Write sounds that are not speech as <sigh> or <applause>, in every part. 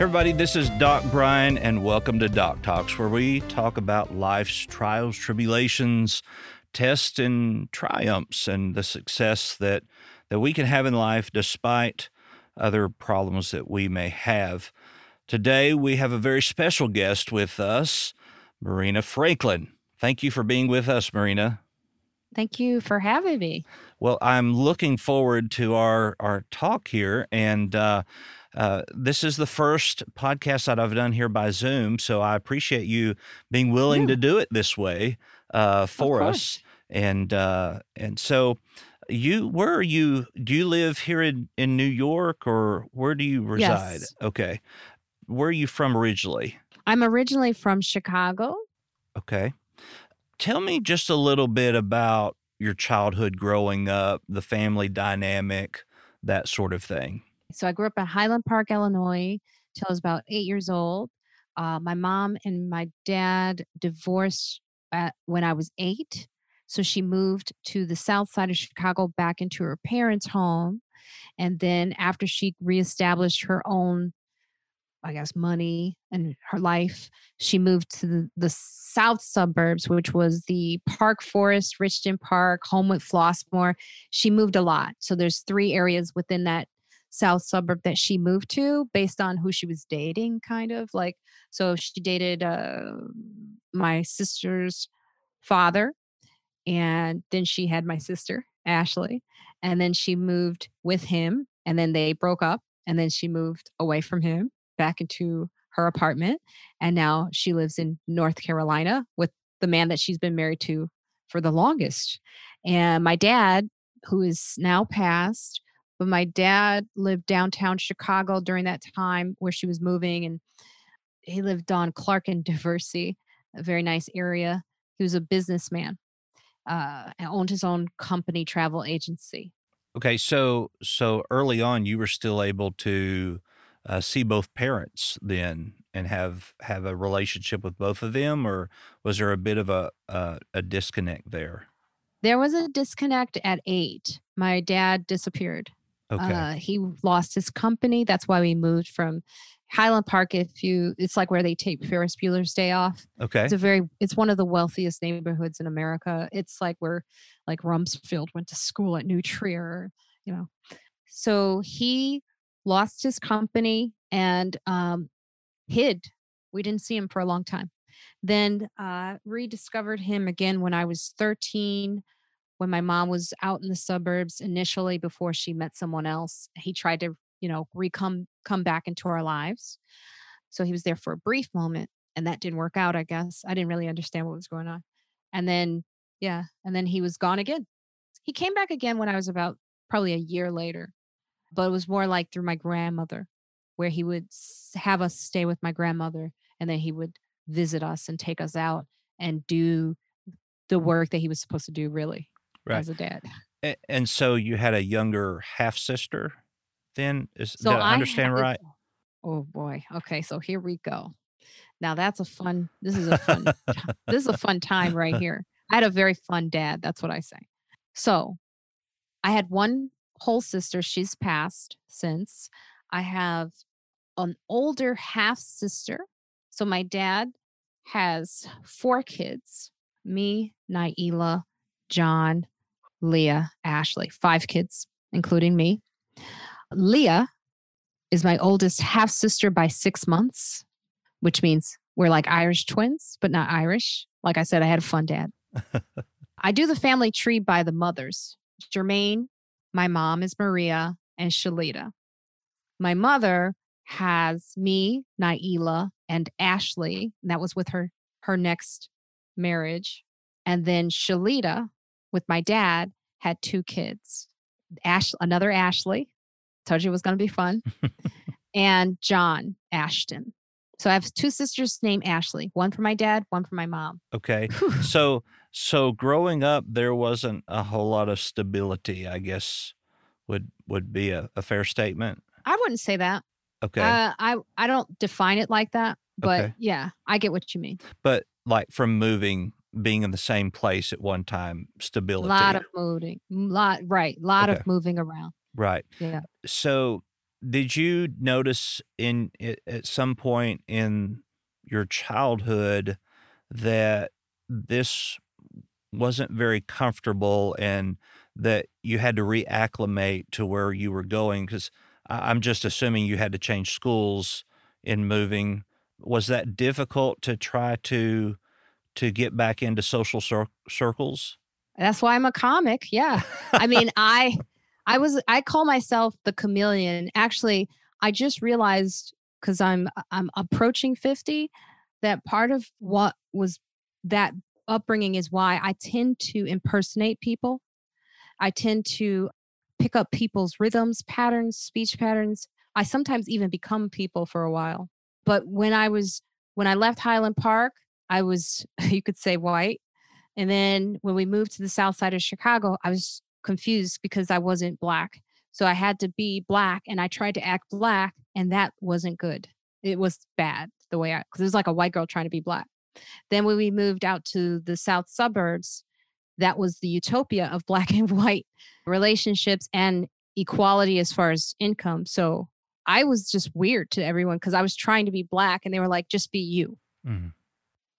Everybody, this is Doc Bryan, and welcome to Doc Talks, where we talk about life's trials, tribulations, tests, and triumphs, and the success that that we can have in life despite other problems that we may have. Today, we have a very special guest with us, Marina Franklin. Thank you for being with us, Marina. Thank you for having me. Well, I'm looking forward to our our talk here, and uh, uh, this is the first podcast that I've done here by Zoom, so I appreciate you being willing yeah. to do it this way uh, for us. And uh, and so, you where are you? Do you live here in in New York, or where do you reside? Yes. Okay, where are you from originally? I'm originally from Chicago. Okay, tell me just a little bit about your childhood growing up, the family dynamic, that sort of thing. So I grew up in Highland Park, Illinois, till I was about eight years old. Uh, my mom and my dad divorced at, when I was eight. So she moved to the south side of Chicago back into her parents' home. And then after she reestablished her own, I guess, money and her life, she moved to the, the south suburbs, which was the Park Forest, Richton Park, Homewood, Flossmoor. She moved a lot. So there's three areas within that south suburb that she moved to based on who she was dating kind of like so she dated uh, my sister's father and then she had my sister ashley and then she moved with him and then they broke up and then she moved away from him back into her apartment and now she lives in north carolina with the man that she's been married to for the longest and my dad who is now passed but my dad lived downtown Chicago during that time where she was moving, and he lived on Clark and <laughs> Diversey, a very nice area. He was a businessman, uh, and owned his own company, travel agency. Okay, so so early on, you were still able to uh, see both parents then and have have a relationship with both of them, or was there a bit of a a, a disconnect there? There was a disconnect at eight. My dad disappeared. Okay. Uh, he lost his company. That's why we moved from Highland Park. If you, it's like where they take Ferris Bueller's Day Off. Okay. It's a very, it's one of the wealthiest neighborhoods in America. It's like where, like Rumsfeld went to school at New Trier. You know, so he lost his company and um, hid. We didn't see him for a long time. Then uh, rediscovered him again when I was 13 when my mom was out in the suburbs initially before she met someone else he tried to you know recome come back into our lives. So he was there for a brief moment and that didn't work out i guess. I didn't really understand what was going on. And then yeah and then he was gone again. He came back again when i was about probably a year later but it was more like through my grandmother where he would have us stay with my grandmother and then he would visit us and take us out and do the work that he was supposed to do really right. as a dad. And so you had a younger half sister then? Is so did I understand had, right? Oh boy. Okay, so here we go. Now that's a fun this is a fun <laughs> this is a fun time right here. I had a very fun dad, that's what I say. So I had one whole sister, she's passed since. I have an older half sister. So my dad has four kids me, Naila, John, Leah, Ashley, five kids, including me. Leah is my oldest half sister by six months, which means we're like Irish twins, but not Irish. Like I said, I had a fun dad. <laughs> I do the family tree by the mothers. Jermaine, my mom is Maria, and Shalita. My mother has me, Naila, and Ashley. And that was with her her next marriage. And then Shalita, with my dad had two kids. Ash, another Ashley. Told you it was going to be fun. <laughs> and John Ashton. So I have two sisters named Ashley, one for my dad, one for my mom. Okay. <laughs> so so growing up there wasn't a whole lot of stability, I guess would would be a, a fair statement. I wouldn't say that. Okay. Uh, I I don't define it like that, but Okay. yeah, I get what you mean. but like from moving being in the same place at one time, stability. A lot of moving, lot right, A lot Okay. of moving around. right. Yeah. So, did you notice in at at some point in your childhood that this wasn't very comfortable and that you had to reacclimate to where you were going? Because I'm just assuming you had to change schools in moving. Was that difficult to try to to get back into social cir- circles? That's why I'm a comic. Yeah. I mean, <laughs> I I was I call myself the chameleon. Actually, I just realized cuz I'm I'm approaching 50 that part of what was that upbringing is why I tend to impersonate people. I tend to pick up people's rhythms, patterns, speech patterns. I sometimes even become people for a while. But when I was when I left Highland Park, I was <laughs> you could say white. And then when we moved to the south side of Chicago, I was confused because I wasn't black. So I had to be black and I tried to act black and that wasn't good. It was bad the way I cuz it was like a white girl trying to be black. Then when we moved out to the south suburbs, that was the utopia of <laughs> black and white relationships and equality as far as income. So I was just weird to everyone because I was trying to be black and they were like, just be you Mhm.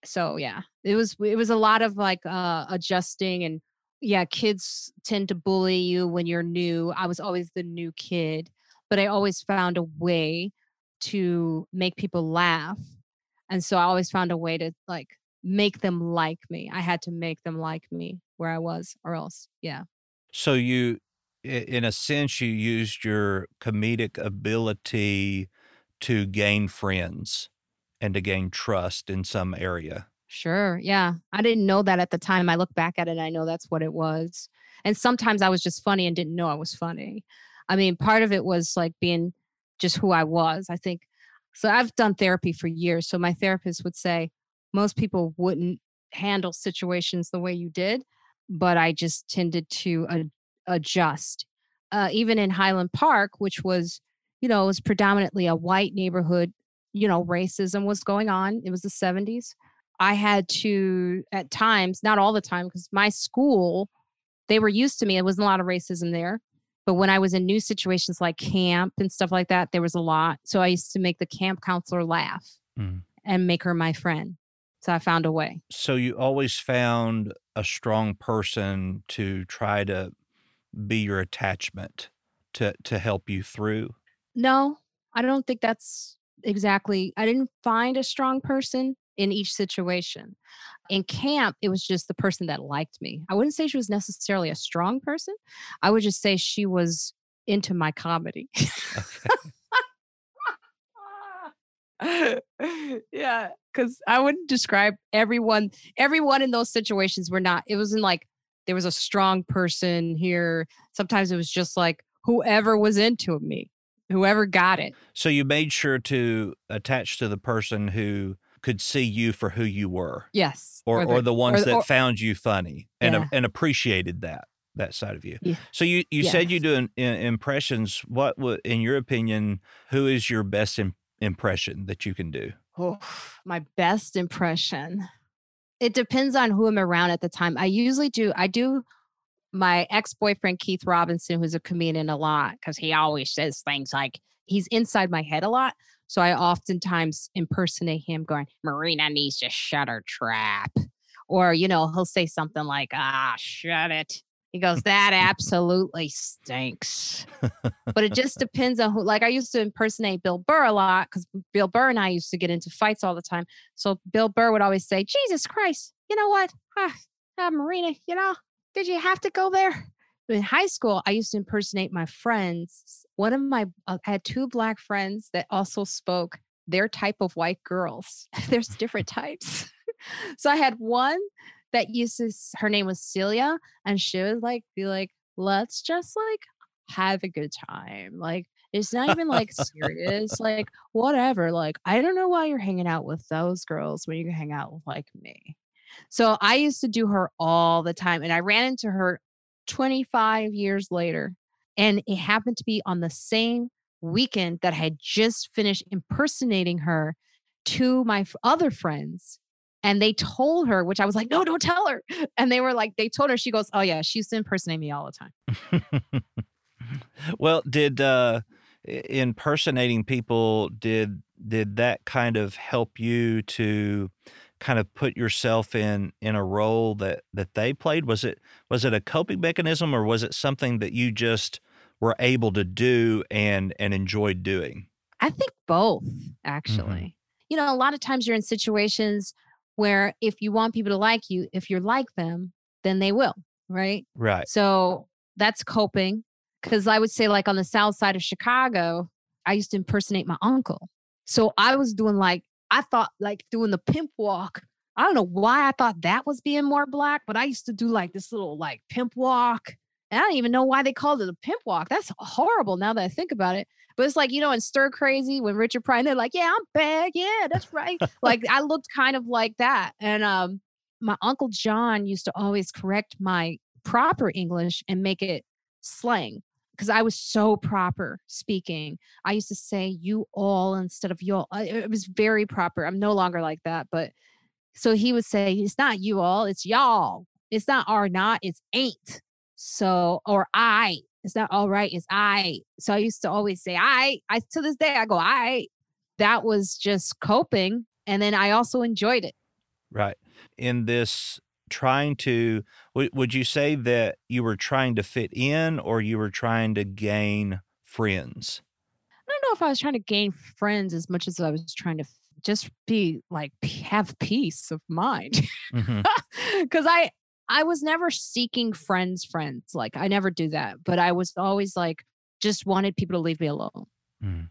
So yeah it was it was a lot of like uh adjusting and yeah kids tend to bully you when you're new i was always the new kid but i always found a way to make people laugh and so i always found a way to like make them like me i had to make them like me where i was or else yeah. So you, in a sense, you used your comedic ability to gain friends and to gain trust in some area. Sure. Yeah. I didn't know that at the time. I look back at it I know that's what it was. And sometimes I was just funny and didn't know I was funny. I mean, part of it was like being just who I was. I think so. I've done therapy for years. So my therapist would say most people wouldn't handle situations the way you did, but I just tended to ad- adjust. Uh, even in Highland Park, which was, you know, was predominantly a white neighborhood, you know, racism was going on. It was the 70s. I had to, at times, not all the time, because my school, they were used to me. It wasn't a lot of racism there. But when I was in new situations like camp and stuff like that, there was a lot. So I used to make the camp counselor laugh Mm. and make her my friend. So I found a way. So you always found a strong person to try to be your attachment to to help you through. No, I don't think that's exactly, I didn't find a strong person in each situation. In camp, it was just the person that liked me. I wouldn't say she was necessarily a strong person. I would just say she was into my comedy. <laughs> yeah, because I wouldn't describe everyone. Everyone in those situations were not. It wasn't like there was a strong person here. Sometimes it was just like whoever was into me, whoever got it. So you made sure to attach to the person who could see you for who you were, Yes, or or the, ones the- that or- found you funny and Yeah. and appreciated that that side of you. Yeah. So you you said you do in, impressions. What would, in your opinion, who is your best im- impression that you can do? Oh, my best impression. It depends on who I'm around at the time. I usually do, I do my ex boyfriend, Keith Robinson, who's a comedian a lot, because he always says things like he's inside my head a lot. So I oftentimes impersonate him going, Marina needs to shut her trap. Or, you know, he'll say something like, ah, shut it. He goes, that absolutely stinks. but it just depends on who. Like I used to impersonate Bill Burr a lot because Bill Burr and I used to get into fights all the time. So Bill Burr would always say, Jesus Christ, you know what? Ah, ah, Marina, you know, did you have to go there? In high school, I used to impersonate my friends. One of my, uh, I had two black friends that also spoke their type of white girls. <laughs> There's different types. <laughs> so I had one that uses her name was Celia, and she would like be like, let's just like have a good time. Like, It's not even like serious. <laughs> Like, whatever. Like, I don't know why you're hanging out with those girls when you can hang out with like me. So I used to do her all the time. And I ran into her 25 years later. And it happened to be on the same weekend that I had just finished impersonating her to my other friends. And they told her, which I was like, no, don't tell her. <laughs> And they were like, they told her, she goes, oh, yeah, she used to impersonate me all the time. <laughs> well, did uh, impersonating people, did did that kind of help you to kind of put yourself in in a role that that they played? Was it was it a coping mechanism or was it something that you just were able to do and and enjoyed doing? I think both actually. Mm-hmm. you know a lot of times you're in situations where if you want people to like you if you're like them then they will right? Right. So that's coping because i would say like on the south side of chicago i used to impersonate my uncle. So i was doing like I thought like doing the pimp walk. I don't know why I thought that was being more black, but I used to do like this little like pimp walk. And I don't even know why they called it a pimp walk. That's horrible now that I think about it. But it's like, you know, in Stir Crazy when Richard Pryor, they're like, yeah, I'm bad. Yeah, that's right. like I looked kind of like that. And um, my Uncle John used to always correct my proper English and make it slang because I was so proper speaking. I used to say you all instead of y'all. It was very proper. I'm no longer like that. But so he would say, it's not you all, it's y'all. It's not are not, it's ain't. So, or I. It's not all right, it's I. So I used to always say, I. I to this day, I go, I. That was just coping. And then I also enjoyed it. Right. In this trying to w- would you say that you were trying to fit in or you were trying to gain friends i don't know if i was trying to gain friends as much as i was trying to just be like have peace of mind because mm-hmm. <laughs> i i was never seeking friends friends like i never do that but i was always like just wanted people to leave me alone mm.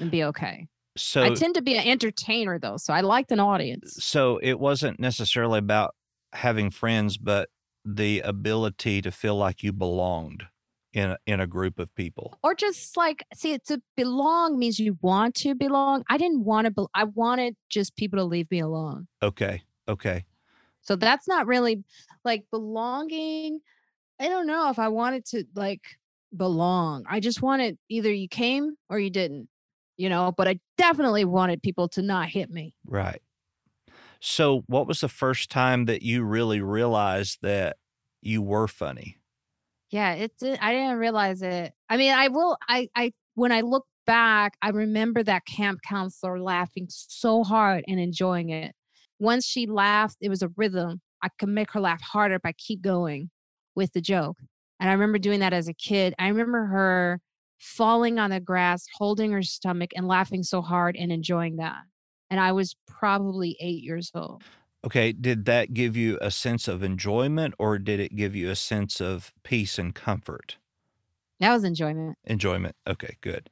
and be okay so I tend to be an entertainer though, so I liked an audience. So it wasn't necessarily about having friends, but the ability to feel like you belonged in a, in a group of people. Or just like see to belong means you want to belong. I didn't want to be, i wanted just people to leave me alone. Okay okay. So that's not really like belonging i don't know if i wanted to like belong. I just wanted either you came or you didn't you know but i definitely wanted people to not hit me. Right so, what was the first time that you really realized that you were funny? Yeah, it did. I didn't realize it. I mean, I will. I, I, when I look back, I remember that camp counselor laughing so hard and enjoying it. Once she laughed, it was a rhythm. I could make her laugh harder if I keep going with the joke. And I remember doing that as a kid. I remember her falling on the grass, holding her stomach, and laughing so hard and enjoying that and I was probably eight years old. Okay. Did that give you a sense of enjoyment or did it give you a sense of peace and comfort? That was enjoyment. Enjoyment. Okay, good.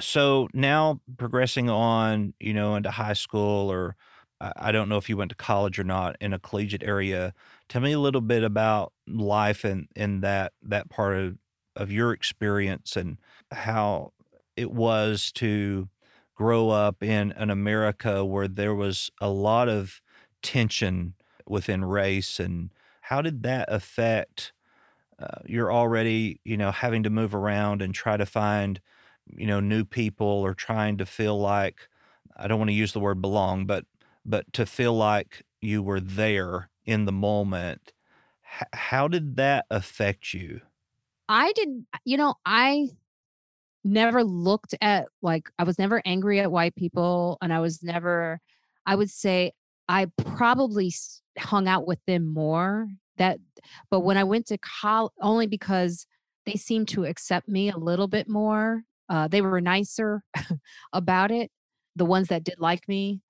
So now progressing on, you know, into high school or I don't know if you went to college or not in a collegiate area. Tell me a little bit about life in, in that that part of, of your experience and how it was to grow up in an America where there was a lot of tension within race and how did that affect uh, you're already you know having to move around and try to find you know new people or trying to feel like i don't want to use the word belong but but to feel like you were there in the moment H- how did that affect you? I did you know i never looked at like I was never angry at white people and I was never I would say I probably hung out with them more that but when I went to college only because they seemed to accept me a little bit more uh, they were nicer <laughs> about it the ones that did like me.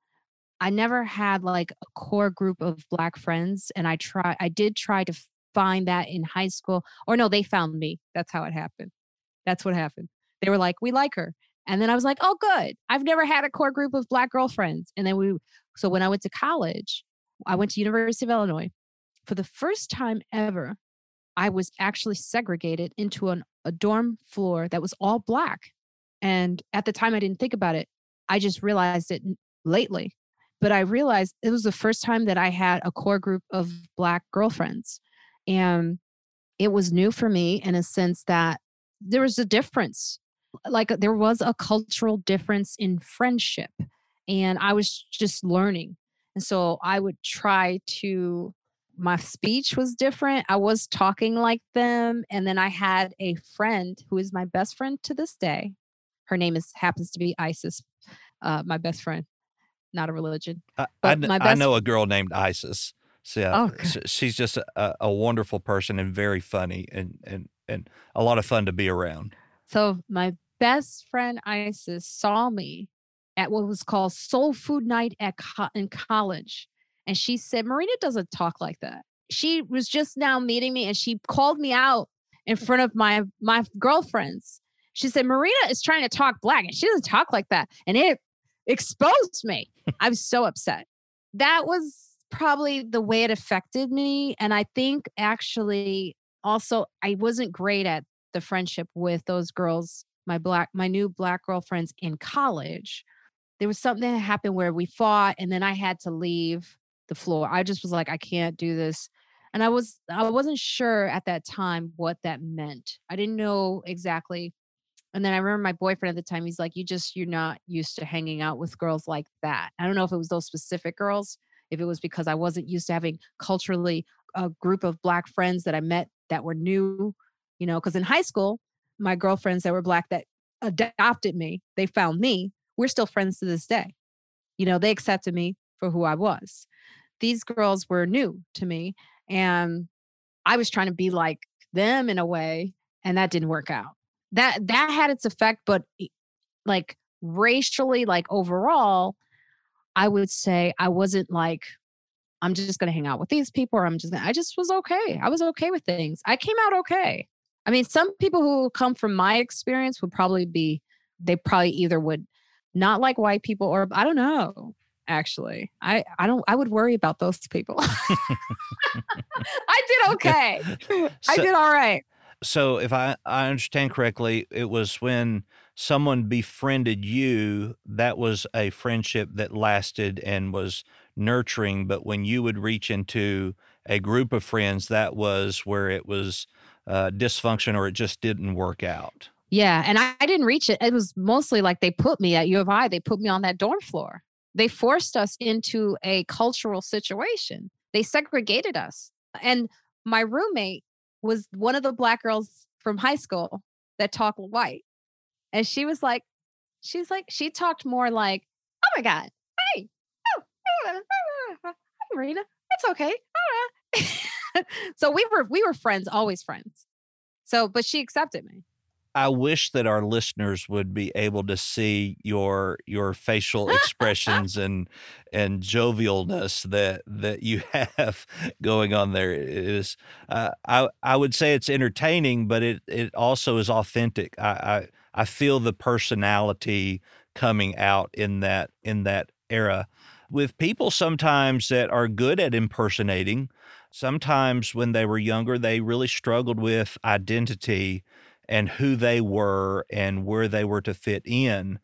I never had like a core group of black friends and I try I did try to find that in high school or no they found me that's how it happened that's what happened they were like, we like her. And then I was like, oh, good. I've never had a core group of black girlfriends. And then we, so when I went to college, I went to University of Illinois. For the first time ever, I was actually segregated into an, a dorm floor that was all black. And at the time, I didn't think about it. I just realized it lately. But I realized it was the first time that I had a core group of Black girlfriends. And it was new for me in a sense that there was a difference. Like there was a cultural difference in friendship. And I was just learning. And so I would try to my speech was different. I was talking like them. And then I had a friend who is my best friend to this day. Her name is happens to be Isis, uh, my best friend, not a religion. I, I, I know a girl named Isis. So yeah, Oh, she's just a, a wonderful person and very funny and, and, and a lot of fun to be around. So my best friend Isis saw me at what was called Soul Food Night at co- in college and she said, Marina doesn't talk like that. She was just now meeting me and she called me out in front of my my girlfriends. She said, Marina is trying to talk black and she doesn't talk like that. And it exposed me. <laughs> I was so upset. That was probably the way it affected me. And I think actually also I wasn't great at the friendship with those girls, my black, my new black girlfriends in college. There was something that happened where we fought and then I had to leave the floor. I just was like, I can't do this. And I was I wasn't sure at that time what that meant. I didn't know exactly. And then I remember my boyfriend at the time, he's like, You just you're not used to hanging out with girls like that. I don't know if it was those specific girls, if it was because I wasn't used to having culturally a group of black friends that I met that were new, you know, because in high school, my girlfriends that were black that adopted me, they found me. We're still friends to this day. You know, they accepted me for who I was these girls were new to me and I was trying to be like them in a way and that didn't work out. That that had its effect but like racially like overall I would say I wasn't like I'm just going to hang out with these people or I'm just gonna, I just was okay. I was okay with things. I came out okay. I mean some people who come from my experience would probably be they probably either would not like white people or I don't know actually. I I don't I would worry about those people. <laughs> I did <laughs> okay. So, I did all right. So if I I understand correctly, it was when someone befriended you that was a friendship that lasted and was nurturing, but when you would reach into a group of friends that was where it was uh, dysfunction or it just didn't work out. Yeah, and I, I didn't reach it. It was mostly like they put me at U of I. They put me on that dorm floor they forced us into a cultural situation. They segregated us. And my roommate was one of the black girls from high school that talked white. And she was like, she's like, she talked more like, oh my God, hey, oh, oh, oh, oh Marina, it's okay. <laughs> <laughs> so we were we were friends, always friends. So, but she accepted me. I wish that our listeners would be able to see your your facial <laughs> expressions and and jovialness that that you <laughs> have going on there. It is uh, I I would say it's entertaining, but it it also is authentic. I, I I feel the personality coming out in that in that era. With people sometimes that are good at impersonating, sometimes when they were younger, they really struggled with identity and who they were and where they were to fit in.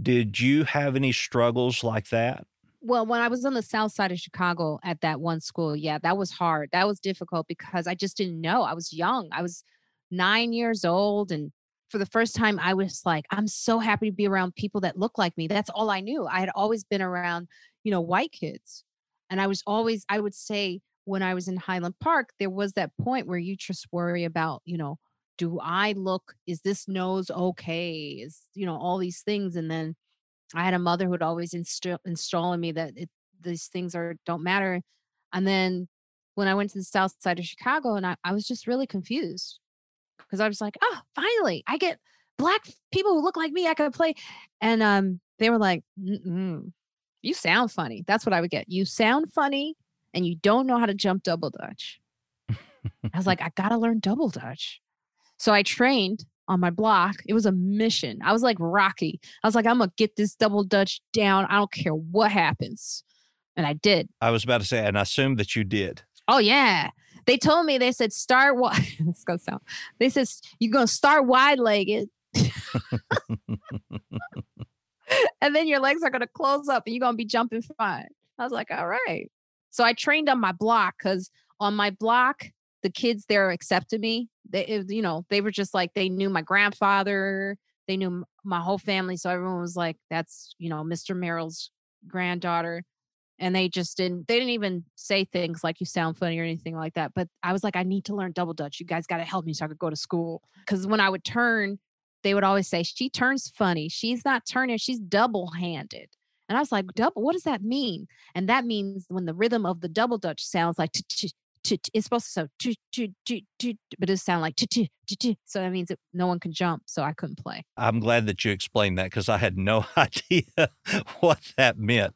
Did you have any struggles like that? Well, when I was on the south side of Chicago at that one school, yeah, that was hard. That was difficult because I just didn't know. I was young. I was nine years old. And for the first time, I was like, I'm so happy to be around people that look like me. That's all I knew. I had always been around, you know, white kids. And I was always, I would say, when I was in Highland Park, there was that point where you just worry about, you know, do I look, is this nose okay? Is, you know, all these things. And then I had a mother who would always instill, install in me that it, these things are, don't matter. And then when I went to the south side of Chicago and I, I was just really confused because I was like, oh, finally, I get black people who look like me. I could play. And um, they were like, you sound funny. That's what I would get. You sound funny and you don't know how to jump double dutch. I was <laughs> like, I got to learn double dutch. So I trained on my block. It was a mission. I was like Rocky. I was like, I'm to get this double dutch down. I don't care what happens. And I did. I was about to say, and I assume that you did. Oh, yeah. They told me, they said, start wide. <laughs> this to sound, they said, you're to start wide legged. <laughs> and then your legs are to close up and you're to be jumping fine. I was like, all right. So I trained on my block because on my block, the kids there accepted me. They, eh, you know, they were just like, they knew my grandfather, they knew my whole family. So everyone was like, that's, you know, Mr. Merrill's granddaughter. And they just didn't, they didn't even say things like you sound funny or anything like that. But I was like, I need to learn double dutch. You guys got to help me so I could go to school. Cause when I would turn, they would always say, She turns funny. She's not turning, she's double handed. And I was like, double, what does that mean? And that means when the rhythm of the double dutch sounds like it's supposed to sound but it sound like so that means that no one can jump so i couldn't play i'm glad that you explained that because i had no <laughs> idea what that meant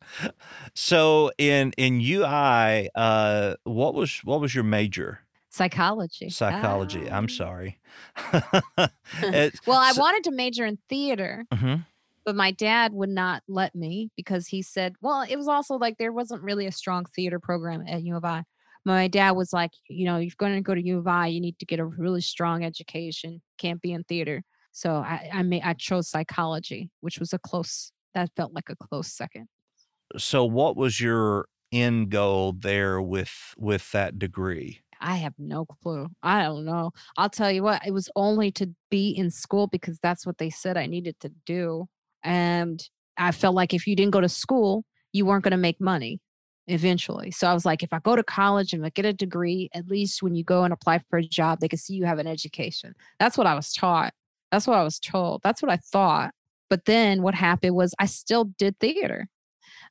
so in in ui uh what was what was your major Psychology. Psychology. I'm sorry. <laughs> well, I wanted to major in theater, Mhm. But my dad would not let me because he said, well, it was also like there wasn't really a strong theater program at U of I. My dad was like, you know, you're going to go to U of I, you need to get a really strong education. Can't be in theater. So I I, made, I chose psychology, which was a close. That felt like a close second. So what was your end goal there with with that degree? I have no clue. I don't know. I'll tell you what, it was only to be in school because that's what they said I needed to do. And I felt like if you didn't go to school, you weren't going to make money eventually. So I was like, if I go to college and I get a degree, at least when you go and apply for a job, they can see you have an education. That's what I was taught. That's what I was told. That's what I thought. But then what happened was I still did theater.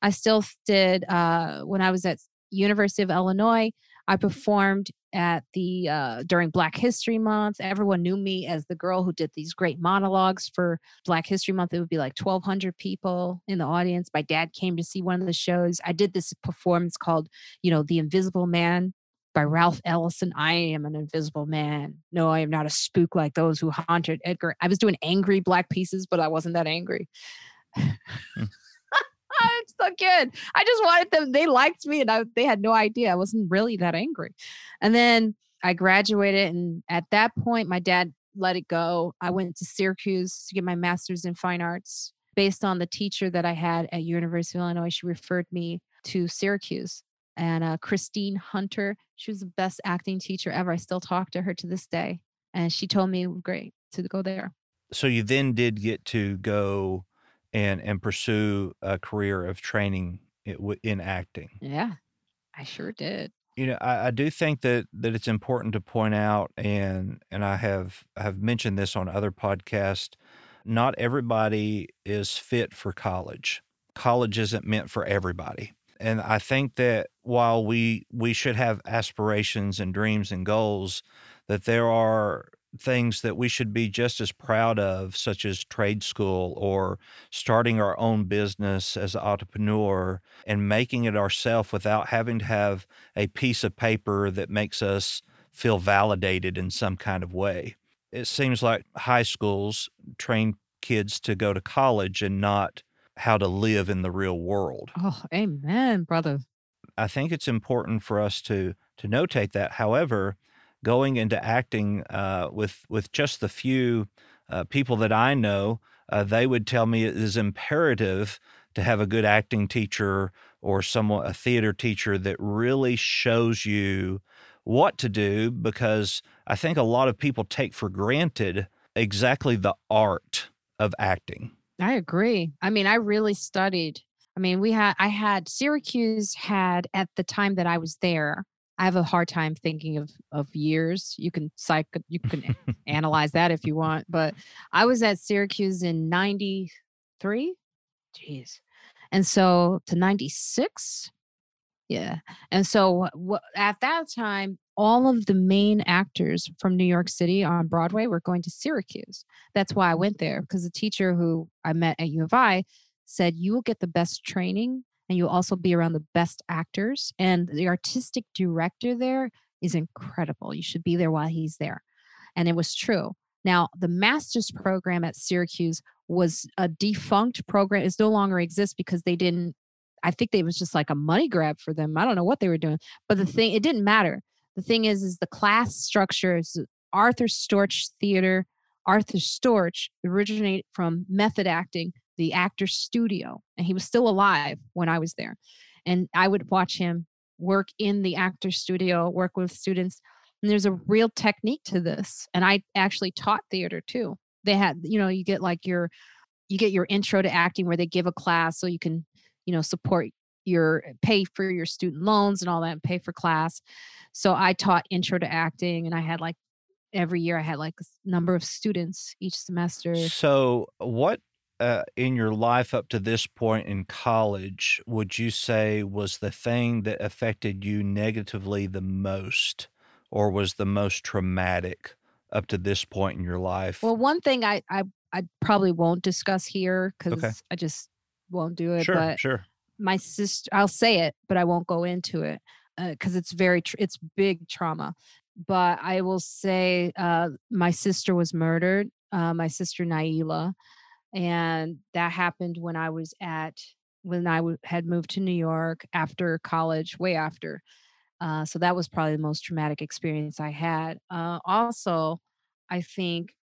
I still did uh, when I was at University of Illinois. I performed at the uh, during Black History Month. Everyone knew me as the girl who did these great monologues for Black History Month. It would be like 1,200 people in the audience. My dad came to see one of the shows. I did this performance called, you know, The Invisible Man by Ralph Ellison. I am an invisible man. No, I am not a spook like those who haunted Edgar. I was doing angry black pieces, but I wasn't that angry. <laughs> <laughs> It's so good. I just wanted them. They liked me, and I, they had no idea I wasn't really that angry. And then I graduated, and at that point, my dad let it go. I went to Syracuse to get my master's in fine arts. Based on the teacher that I had at University of Illinois, she referred me to Syracuse. And uh, Christine Hunter, she was the best acting teacher ever. I still talk to her to this day, and she told me great to go there. So you then did get to go and and pursue a career of training in acting. Yeah, I sure did. You know, I, I do think that that it's important to point out, and and I have have mentioned this on other podcasts. Not everybody is fit for college. College isn't meant for everybody. And I think that while we we should have aspirations and dreams and goals, that there are things that we should be just as proud of, such as trade school or starting our own business as an entrepreneur and making it ourselves without having to have a piece of paper that makes us feel validated in some kind of way. It seems like high schools train kids to go to college and not how to live in the real world. Oh, amen, brother. I think it's important for us to to notate that. However, going into acting uh, with with just the few uh, people that I know, uh, they would tell me it is imperative to have a good acting teacher or someone a theater teacher that really shows you what to do because I think a lot of people take for granted exactly the art of acting. I agree. I mean, I really studied. I mean, we had I had Syracuse had at the time that I was there I have a hard time thinking of of years. You can psych you can <laughs> analyze that if you want, but I was at Syracuse in 93. Jeez. And so to 96. Yeah. And so at that time all of the main actors from New York City on Broadway were going to Syracuse. That's why I went there because the teacher who I met at U of I said you will get the best training and you'll also be around the best actors. And the artistic director there is incredible. You should be there while he's there. And it was true. Now, the master's program at Syracuse was a defunct program. It no longer exists because they didn't, I think it was just like a money grab for them. I don't know what they were doing. But the mm-hmm. thing, it didn't matter. The thing is, is the class structure is Arthur Storch Theater Arthur Storch originated from method acting, the actor's studio, and he was still alive when I was there. And I would watch him work in the actor's studio, work with students. And there's a real technique to this. And I actually taught theater too. They had, you know, you get like your you get your intro to acting where they give a class so you can, you know, support your eh, pay for your student loans and all that and pay for class. So I taught intro to acting and I had like every year I had like a number of students each semester. So, what uh, in your life up to this point in college would you say was the thing that affected you negatively the most or was the most traumatic up to this point in your life? Well, one thing I I, I probably won't discuss here because Okay. I just won't do it. Sure, But sure. my sister, I'll say it, but I won't go into it because it's very tr- it's big trauma. But I will say uh, my sister was murdered. Uh, my sister Naila, and that happened when I was at when I w- had moved to New York after college, way after. Uh, so that was probably the most traumatic experience I had. Uh, also, I think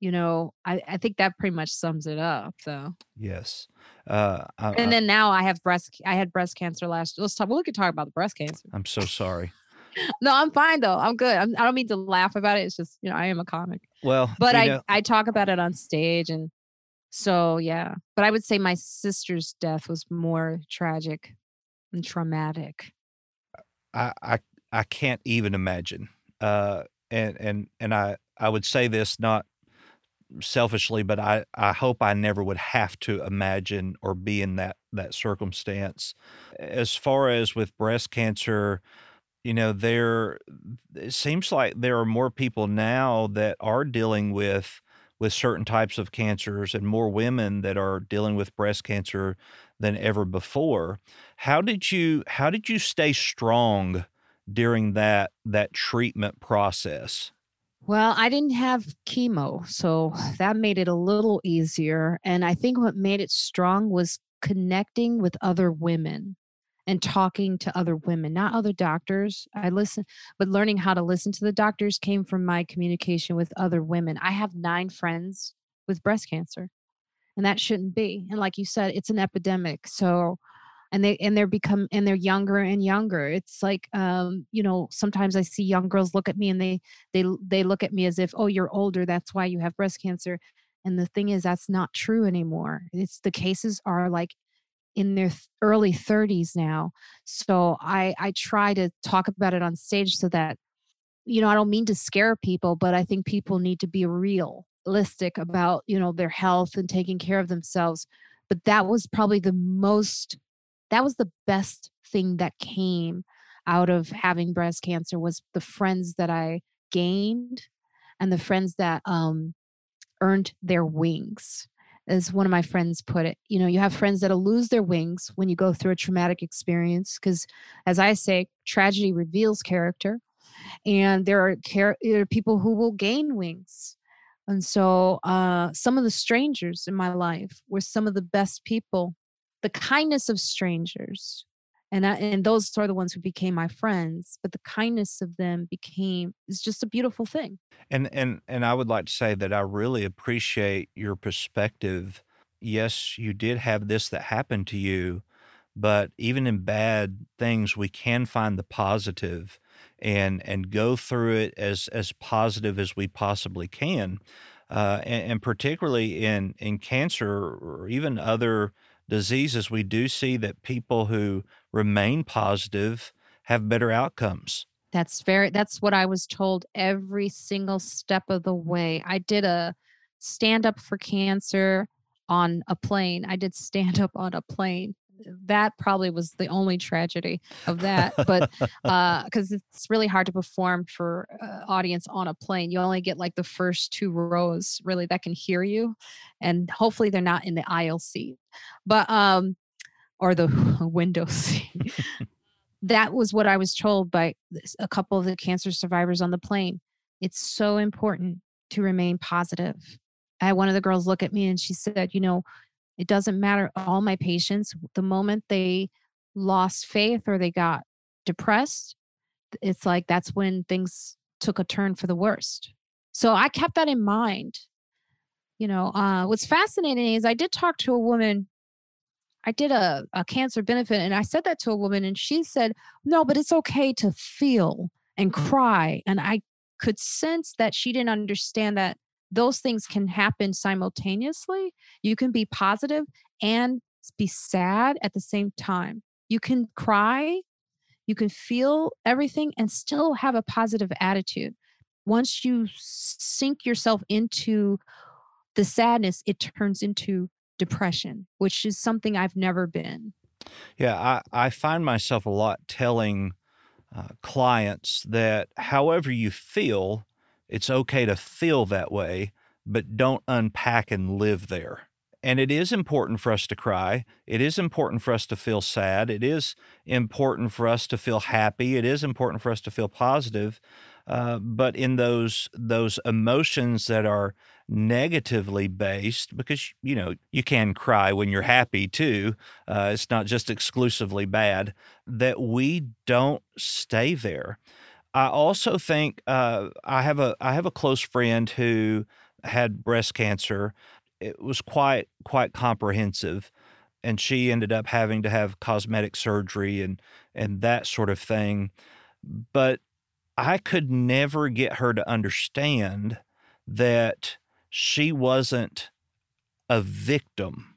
you know, I, I think that pretty much sums it up though. Yes. Uh, I, And I, then now I have breast I had breast cancer last let's talk we could talk about the breast cancer. I'm so sorry. <laughs> No, I'm fine though. I'm good. I'm, I don't mean to laugh about it. It's just, you know, I am a comic. Well, But I know, I talk about it on stage and so yeah. But I would say my sister's death was more tragic and traumatic. I, I I can't even imagine. Uh, and and and I I would say this not selfishly, but I I hope I never would have to imagine or be in that that circumstance. As far as with breast cancer, you know, there it seems like there are more people now that are dealing with with certain types of cancers and more women that are dealing with breast cancer than ever before. How did you how did you stay strong during that that treatment process? Well, I didn't have chemo, so <sighs> that made it a little easier. And I think what made it strong was connecting with other women and talking to other women, not other doctors. I listen, but learning how to listen to the doctors came from my communication with other women. I have nine friends with breast cancer, and that shouldn't be. And like you said, it's an epidemic. So, and they and they're become and they're younger and younger. It's like um, you know, sometimes I see young girls look at me and they they they look at me as if, "Oh, you're older, that's why you have breast cancer." And the thing is that's not true anymore. It's the cases are like in their th- early 30s now. So I I try to talk about it on stage so that you know, I don't mean to scare people, but I think people need to be realistic about, you know, their health and taking care of themselves. But that was probably the most that was the best thing that came out of having breast cancer was the friends that I gained and the friends that um earned their wings. As one of my friends put it, you know, you have friends that'll lose their wings when you go through a traumatic experience because as I say, tragedy reveals character and there are, char- there are people who will gain wings. And so, uh, some of the strangers in my life were some of the best people, the kindness of strangers. And, and those are the ones who became my friends, but the kindness of them became is just a beautiful thing. And and and I would like to say that I really appreciate your perspective. Yes, you did have this that happened to you, but even in bad things, we can find the positive and and go through it as as positive as we possibly can. Uh, and, and particularly in in cancer or even other diseases, we do see that people who remain positive have better outcomes. That's very that's what I was told every single step of the way. I did a stand up for cancer on a plane. I did stand up on a plane. That probably was the only tragedy of that, but <laughs> uh cuz it's really hard to perform for uh, audience on a plane. You only get like the first two rows really that can hear you and hopefully they're not in the aisle seat. But um or the <laughs> window seat <laughs> that was what I was told by a couple of the cancer survivors on the plane. It's so important to remain positive. I had one of the girls look at me and she said, You know, it doesn't matter. All my patients, the moment they lost faith or they got depressed, it's like that's when things took a turn for the worst. So I kept that in mind You know, uh, what's fascinating is I did talk to a woman. I did a, a cancer benefit and I said that to a woman and she said, no, but it's okay to feel and mm-hmm. cry. And I could sense that she didn't understand that those things can happen simultaneously. You can be positive and be sad at the same time. You can cry, you can feel everything and still have a positive attitude. Once you sink yourself into the sadness, it turns into depression, which is something I've never been. Yeah, I, I find myself a lot telling uh, clients that however you feel, it's okay to feel that way, but don't unpack and live there. And it is important for us to cry. It is important for us to feel sad. It is important for us to feel happy. It is important for us to feel positive. Uh, but in those those emotions that are negatively based, because you know you can cry when you're happy too. Uh, it's not just exclusively bad. That we don't stay there. I also think uh, I have a I have a close friend who had breast cancer. It was quite quite comprehensive, and she ended up having to have cosmetic surgery and and that sort of thing. But I could never get her to understand that she wasn't a victim.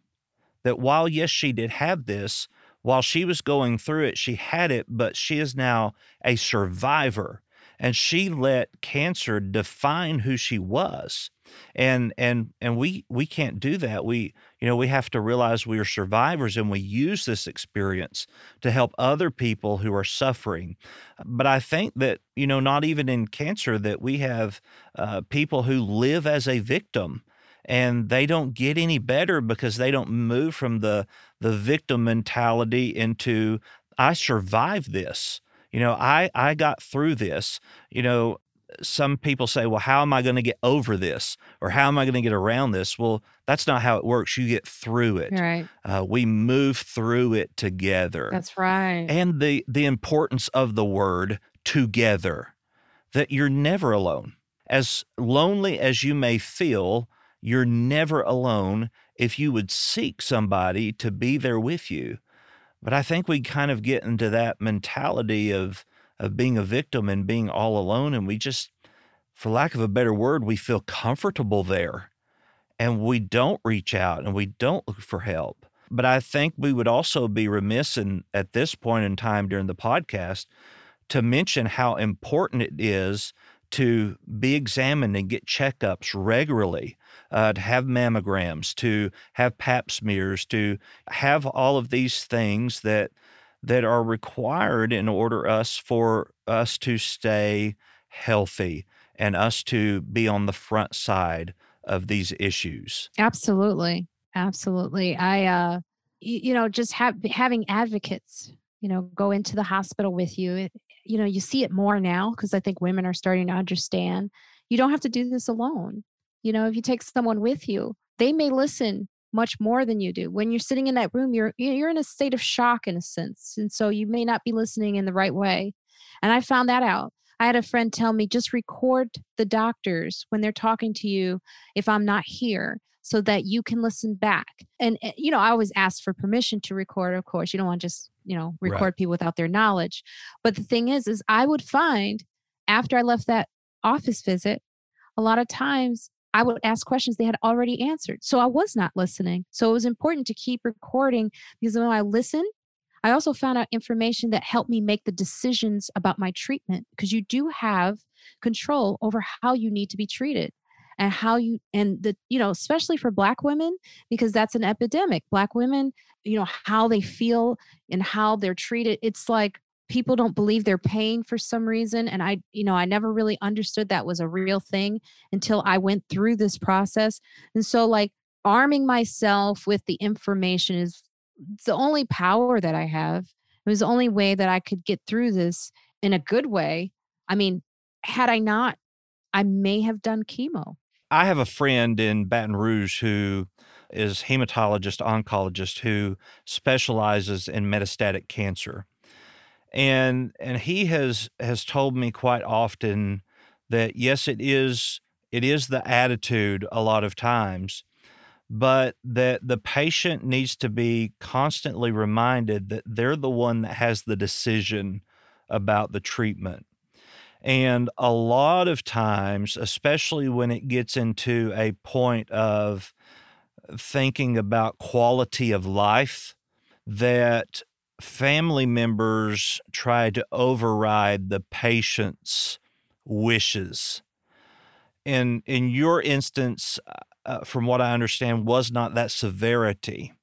That while yes, she did have this, while she was going through it, she had it, but she is now a survivor. And she let cancer define who she was. And and and we we can't do that. We you know, we have to realize we are survivors and we use this experience to help other people who are suffering. But I think that, you know, not even in cancer that we have uh, people who live as a victim and they don't get any better because they don't move from the the victim mentality into I survived this. You know, I I got through this. You know, some people say, well, how am I going to get over this? Or how am I going to get around this? Well, that's not how it works. You get through it. Right. Uh, we move through it together. That's right. And the the importance of the word together, that you're never alone. As lonely as you may feel, you're never alone if you would seek somebody to be there with you. But I think we kind of get into that mentality of of being a victim and being all alone and we just for lack of a better word, we feel comfortable there and we don't reach out and we don't look for help. But I think we would also be remiss in, at this point in time during the podcast to mention how important it is to be examined and get checkups regularly, uh, to have mammograms, to have pap smears, to have all of these things that that are required in order us for us to stay healthy and us to be on the front side of these issues. Absolutely. Absolutely. I uh you, know just have having advocates, you know, go into the hospital with you. It, you know, you see it more now because I think women are starting to understand you don't have to do this alone. You know, if you take someone with you, they may listen much more than you do. When you're sitting in that room, you're you're in a state of shock in a sense. And so you may not be listening in the right way. And I found that out. I had a friend tell me just record the doctors when they're talking to you if I'm not here so that you can listen back. And, eh, you know, I always ask for permission to record, of course. You don't want to just, you know, record right. people without their knowledge. But the thing is, is I would find after I left that office visit, a lot of times I would ask questions they had already answered. So I was not listening. So it was important to keep recording because when I listen, I also found out information that helped me make the decisions about my treatment because you do have control over how you need to be treated and how you and the you know especially for black women because that's an epidemic black women you know how they feel and how they're treated it's like people don't believe they're paying for some reason and i you know i never really understood that was a real thing until i went through this process and so like arming myself with the information is the only power that I have. It was the only way that I could get through this in a good way. I mean, had I not, I may have done chemo. I have a friend in Baton Rouge who is hematologist oncologist who specializes in metastatic cancer. And and he has has told me quite often that yes it is it is the attitude a lot of times, but that the patient needs to be constantly reminded that they're the one that has the decision about the treatment. And a lot of times, especially when it gets into a point of thinking about quality of life, that family members try to override the patient's wishes. In in your instance, uh, uh, from what I understand, was not that severity.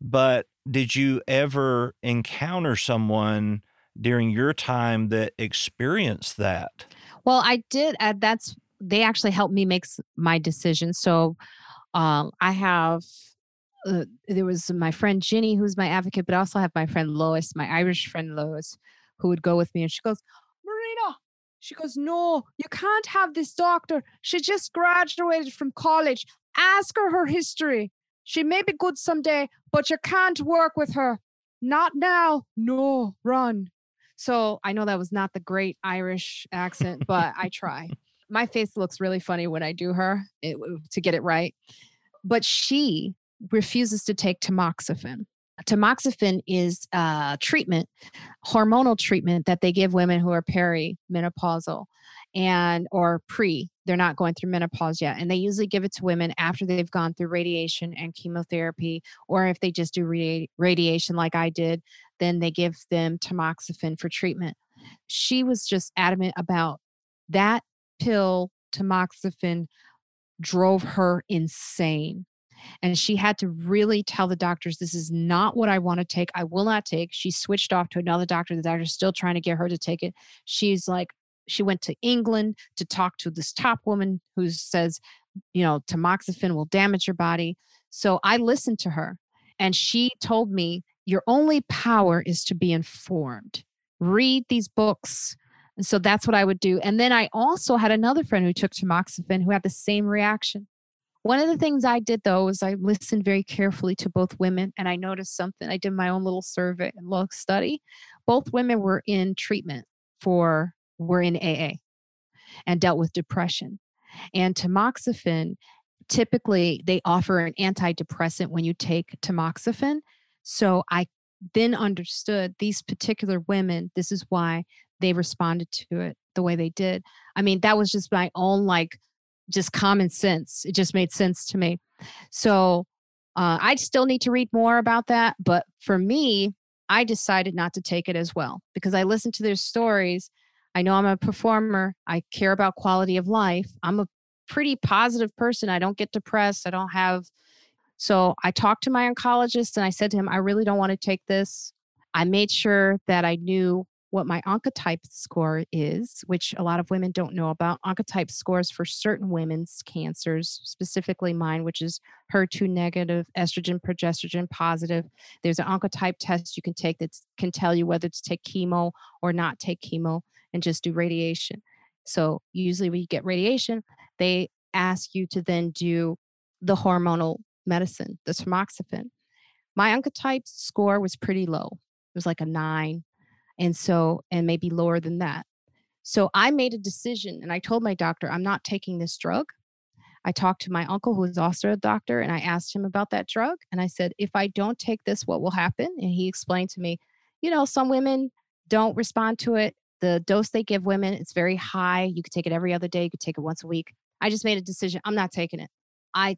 But did you ever encounter someone during your time that experienced that? Well, I did. Uh, that's they actually helped me make my decision. So um, I have uh, there was my friend Ginny, who's my advocate, but I also have my friend Lois, my Irish friend Lois, who would go with me. And she goes, Marina, she goes, No, you can't have this doctor. She just graduated from college. Ask her her history. She may be good someday, but you can't work with her. Not now. No, run. So I know that was not the great Irish accent, but I try. My face looks really funny when I do her it, to get it right. But she refuses to take tamoxifen. Tamoxifen is a treatment, hormonal treatment that they give women who are perimenopausal and or pre they're not going through menopause yet and they usually give it to women after they've gone through radiation and chemotherapy or if they just do radi- radiation like I did then they give them tamoxifen for treatment she was just adamant about that pill tamoxifen drove her insane and she had to really tell the doctors, this is not what I want to take. I will not take. She switched off to another doctor. The doctor's still trying to get her to take it. She's like, she went to England to talk to this top woman who says, you know, tamoxifen will damage your body. So I listened to her and she told me, your only power is to be informed. Read these books. And so that's what I would do. And then I also had another friend who took tamoxifen who had the same reaction. One of the things I did though is I listened very carefully to both women and I noticed something. I did my own little survey and little study. Both women were in treatment for were in AA and dealt with depression. And tamoxifen, typically they offer an antidepressant when you take tamoxifen. So I then understood these particular women, this is why they responded to it the way they did. I mean, that was just my own like just common sense. It just made sense to me. So uh, I still need to read more about that. But for me, I decided not to take it as well because I listened to their stories. I know I'm a performer. I care about quality of life. I'm a pretty positive person. I don't get depressed. I don't have. So I talked to my oncologist and I said to him, I really don't want to take this. I made sure that I knew what my oncotype score is, which a lot of women don't know about. Oncotype scores for certain women's cancers, specifically mine, which is HER2 negative, estrogen, progesterone positive. There's an oncotype test you can take that can tell you whether to take chemo or not take chemo and just do radiation. So, usually, when you get radiation, they ask you to then do the hormonal medicine, the tamoxifen. My oncotype score was pretty low. It was like a nine and so, and maybe lower than that. So I made a decision and I told my doctor, I'm not taking this drug. I talked to my uncle, who is also a doctor, and I asked him about that drug. And I said, if I don't take this, what will happen? And he explained to me, you know, some women don't respond to it. The dose they give women, it's very high. You could take it every other day, you could take it once a week. I just made a decision. I'm not taking it. I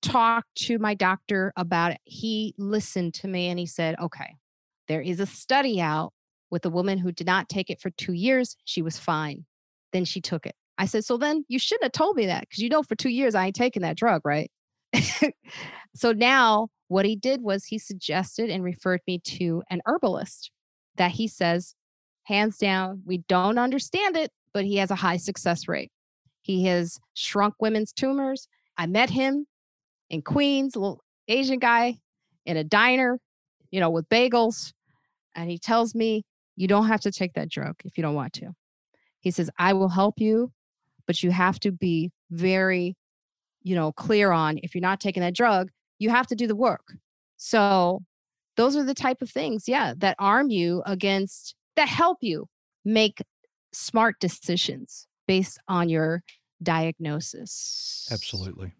talked to my doctor about it. He listened to me and he said, okay, there is a study out with a woman who did not take it for two years. She was fine. Then she took it. I said, So then you shouldn't have told me that because you know, for two years, I ain't taking that drug, right? <laughs> so now what he did was he suggested and referred me to an herbalist that he says, hands down, we don't understand it, but he has a high success rate. He has shrunk women's tumors. I met him in Queens, a little Asian guy in a diner, you know, with bagels. And he tells me you don't have to take that drug if you don't want to. He says, I will help you, but you have to be very, you know, clear on if you're not taking that drug, you have to do the work. So those are the type of things, yeah, that arm you against, that help you make smart decisions based on your diagnosis. Absolutely.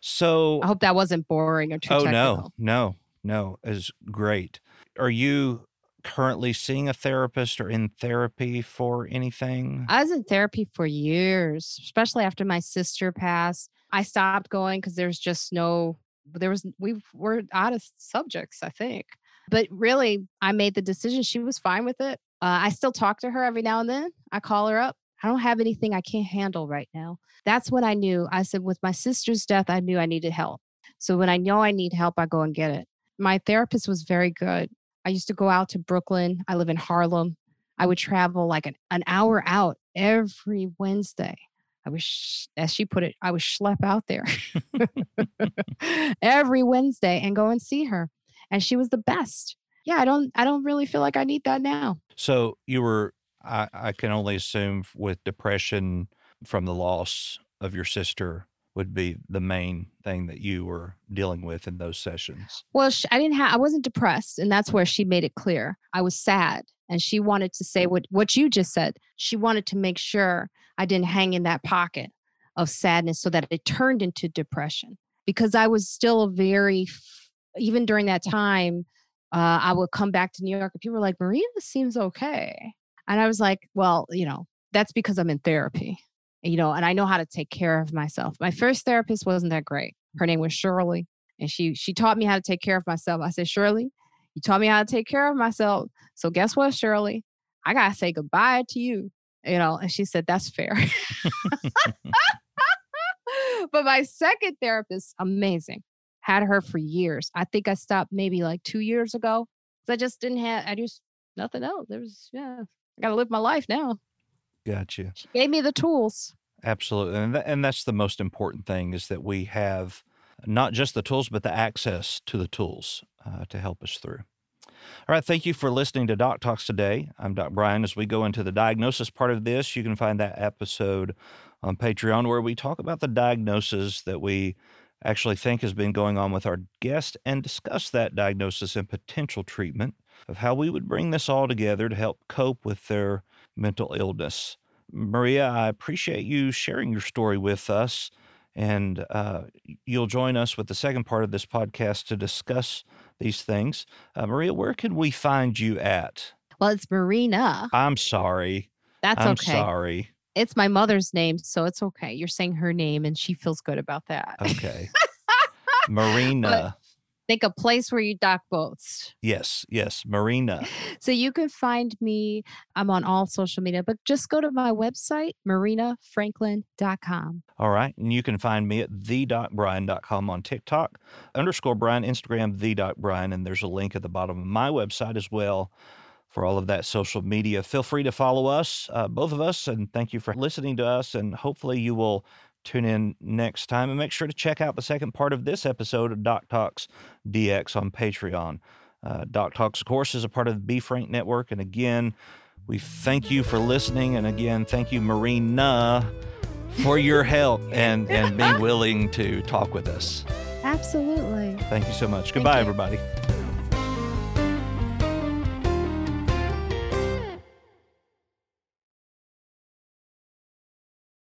So I hope that wasn't boring or too Oh technical. no, no, no, is great. Are you currently seeing a therapist or in therapy for anything? I was in therapy for years, especially after my sister passed. I stopped going because there's just no, there was, we were out of subjects, I think. But really, I made the decision. She was fine with it. Uh, I still talk to her every now and then. I call her up. I don't have anything I can't handle right now. That's what I knew. I said, with my sister's death, I knew I needed help. So when I know I need help, I go and get it. My therapist was very good. I used to go out to Brooklyn. I live in Harlem. I would travel like an, an hour out every Wednesday. I was, as she put it, I was schlep out there <laughs> every Wednesday and go and see her. And she was the best. Yeah, I don't, I don't really feel like I need that now. So you were, I, I can only assume with depression from the loss of your sister would be the main thing that you were dealing with in those sessions. Well, sh I didn't have, I wasn't depressed. And that's where she made it clear. I was sad. And she wanted to say what, what you just said. She wanted to make sure I didn't hang in that pocket of sadness so that it turned into depression because I was still a very, even during that time, uh, I would come back to New York and people were like, Maria this seems okay. And I was like, well, you know, that's because I'm in therapy, you know, and I know how to take care of myself. My first therapist wasn't that great. Her name was Shirley, and she she taught me how to take care of myself. I said, Shirley, you taught me how to take care of myself. So guess what, Shirley? I gotta say goodbye to you. You know, and she said, That's fair. <laughs> <laughs> but my second therapist, amazing. Had her for years. I think I stopped maybe like two years ago. I just didn't have I just nothing else. There was yeah. I gotta live my life now. Gotcha. She gave me the tools. Absolutely. And, tha- and that's the most important thing is that we have not just the tools, but the access to the tools uh, to help us through. All right. Thank you for listening to Doc Talks today. I'm Doc Brian. As we go into the diagnosis part of this, you can find that episode on Patreon where we talk about the diagnosis that we actually think has been going on with our guest and discuss that diagnosis and potential treatment of how we would bring this all together to help cope with their mental illness. Maria, I appreciate you sharing your story with us. And uh, you'll join us with the second part of this podcast to discuss these things. Uh, Maria, where can we find you at? Well, it's Marina. I'm sorry. That's I'm okay. sorry. It's my mother's name, so it's okay. You're saying her name and she feels good about that. Okay. <laughs> Marina. Think a place where you dock boats. Yes, yes, Marina. <laughs> So you can find me. I'm on all social media, but just go to my website, marinafranklin.com. All right. And you can find me at the.brian.com on TikTok, underscore Brian, Instagram, the.brian. And there's a link at the bottom of my website as well for all of that social media. Feel free to follow us, uh, both of us, and thank you for listening to us. And hopefully you will tune in next time and make sure to check out the second part of this episode of Doc Talks DX on Patreon. Uh, Doc Talks, of course, is a part of the Be Frank Network. And again, we thank you for listening. And again, thank you, Marina, for your help and, <laughs> and being willing to talk with us. Absolutely. Thank you so much. Goodbye, everybody.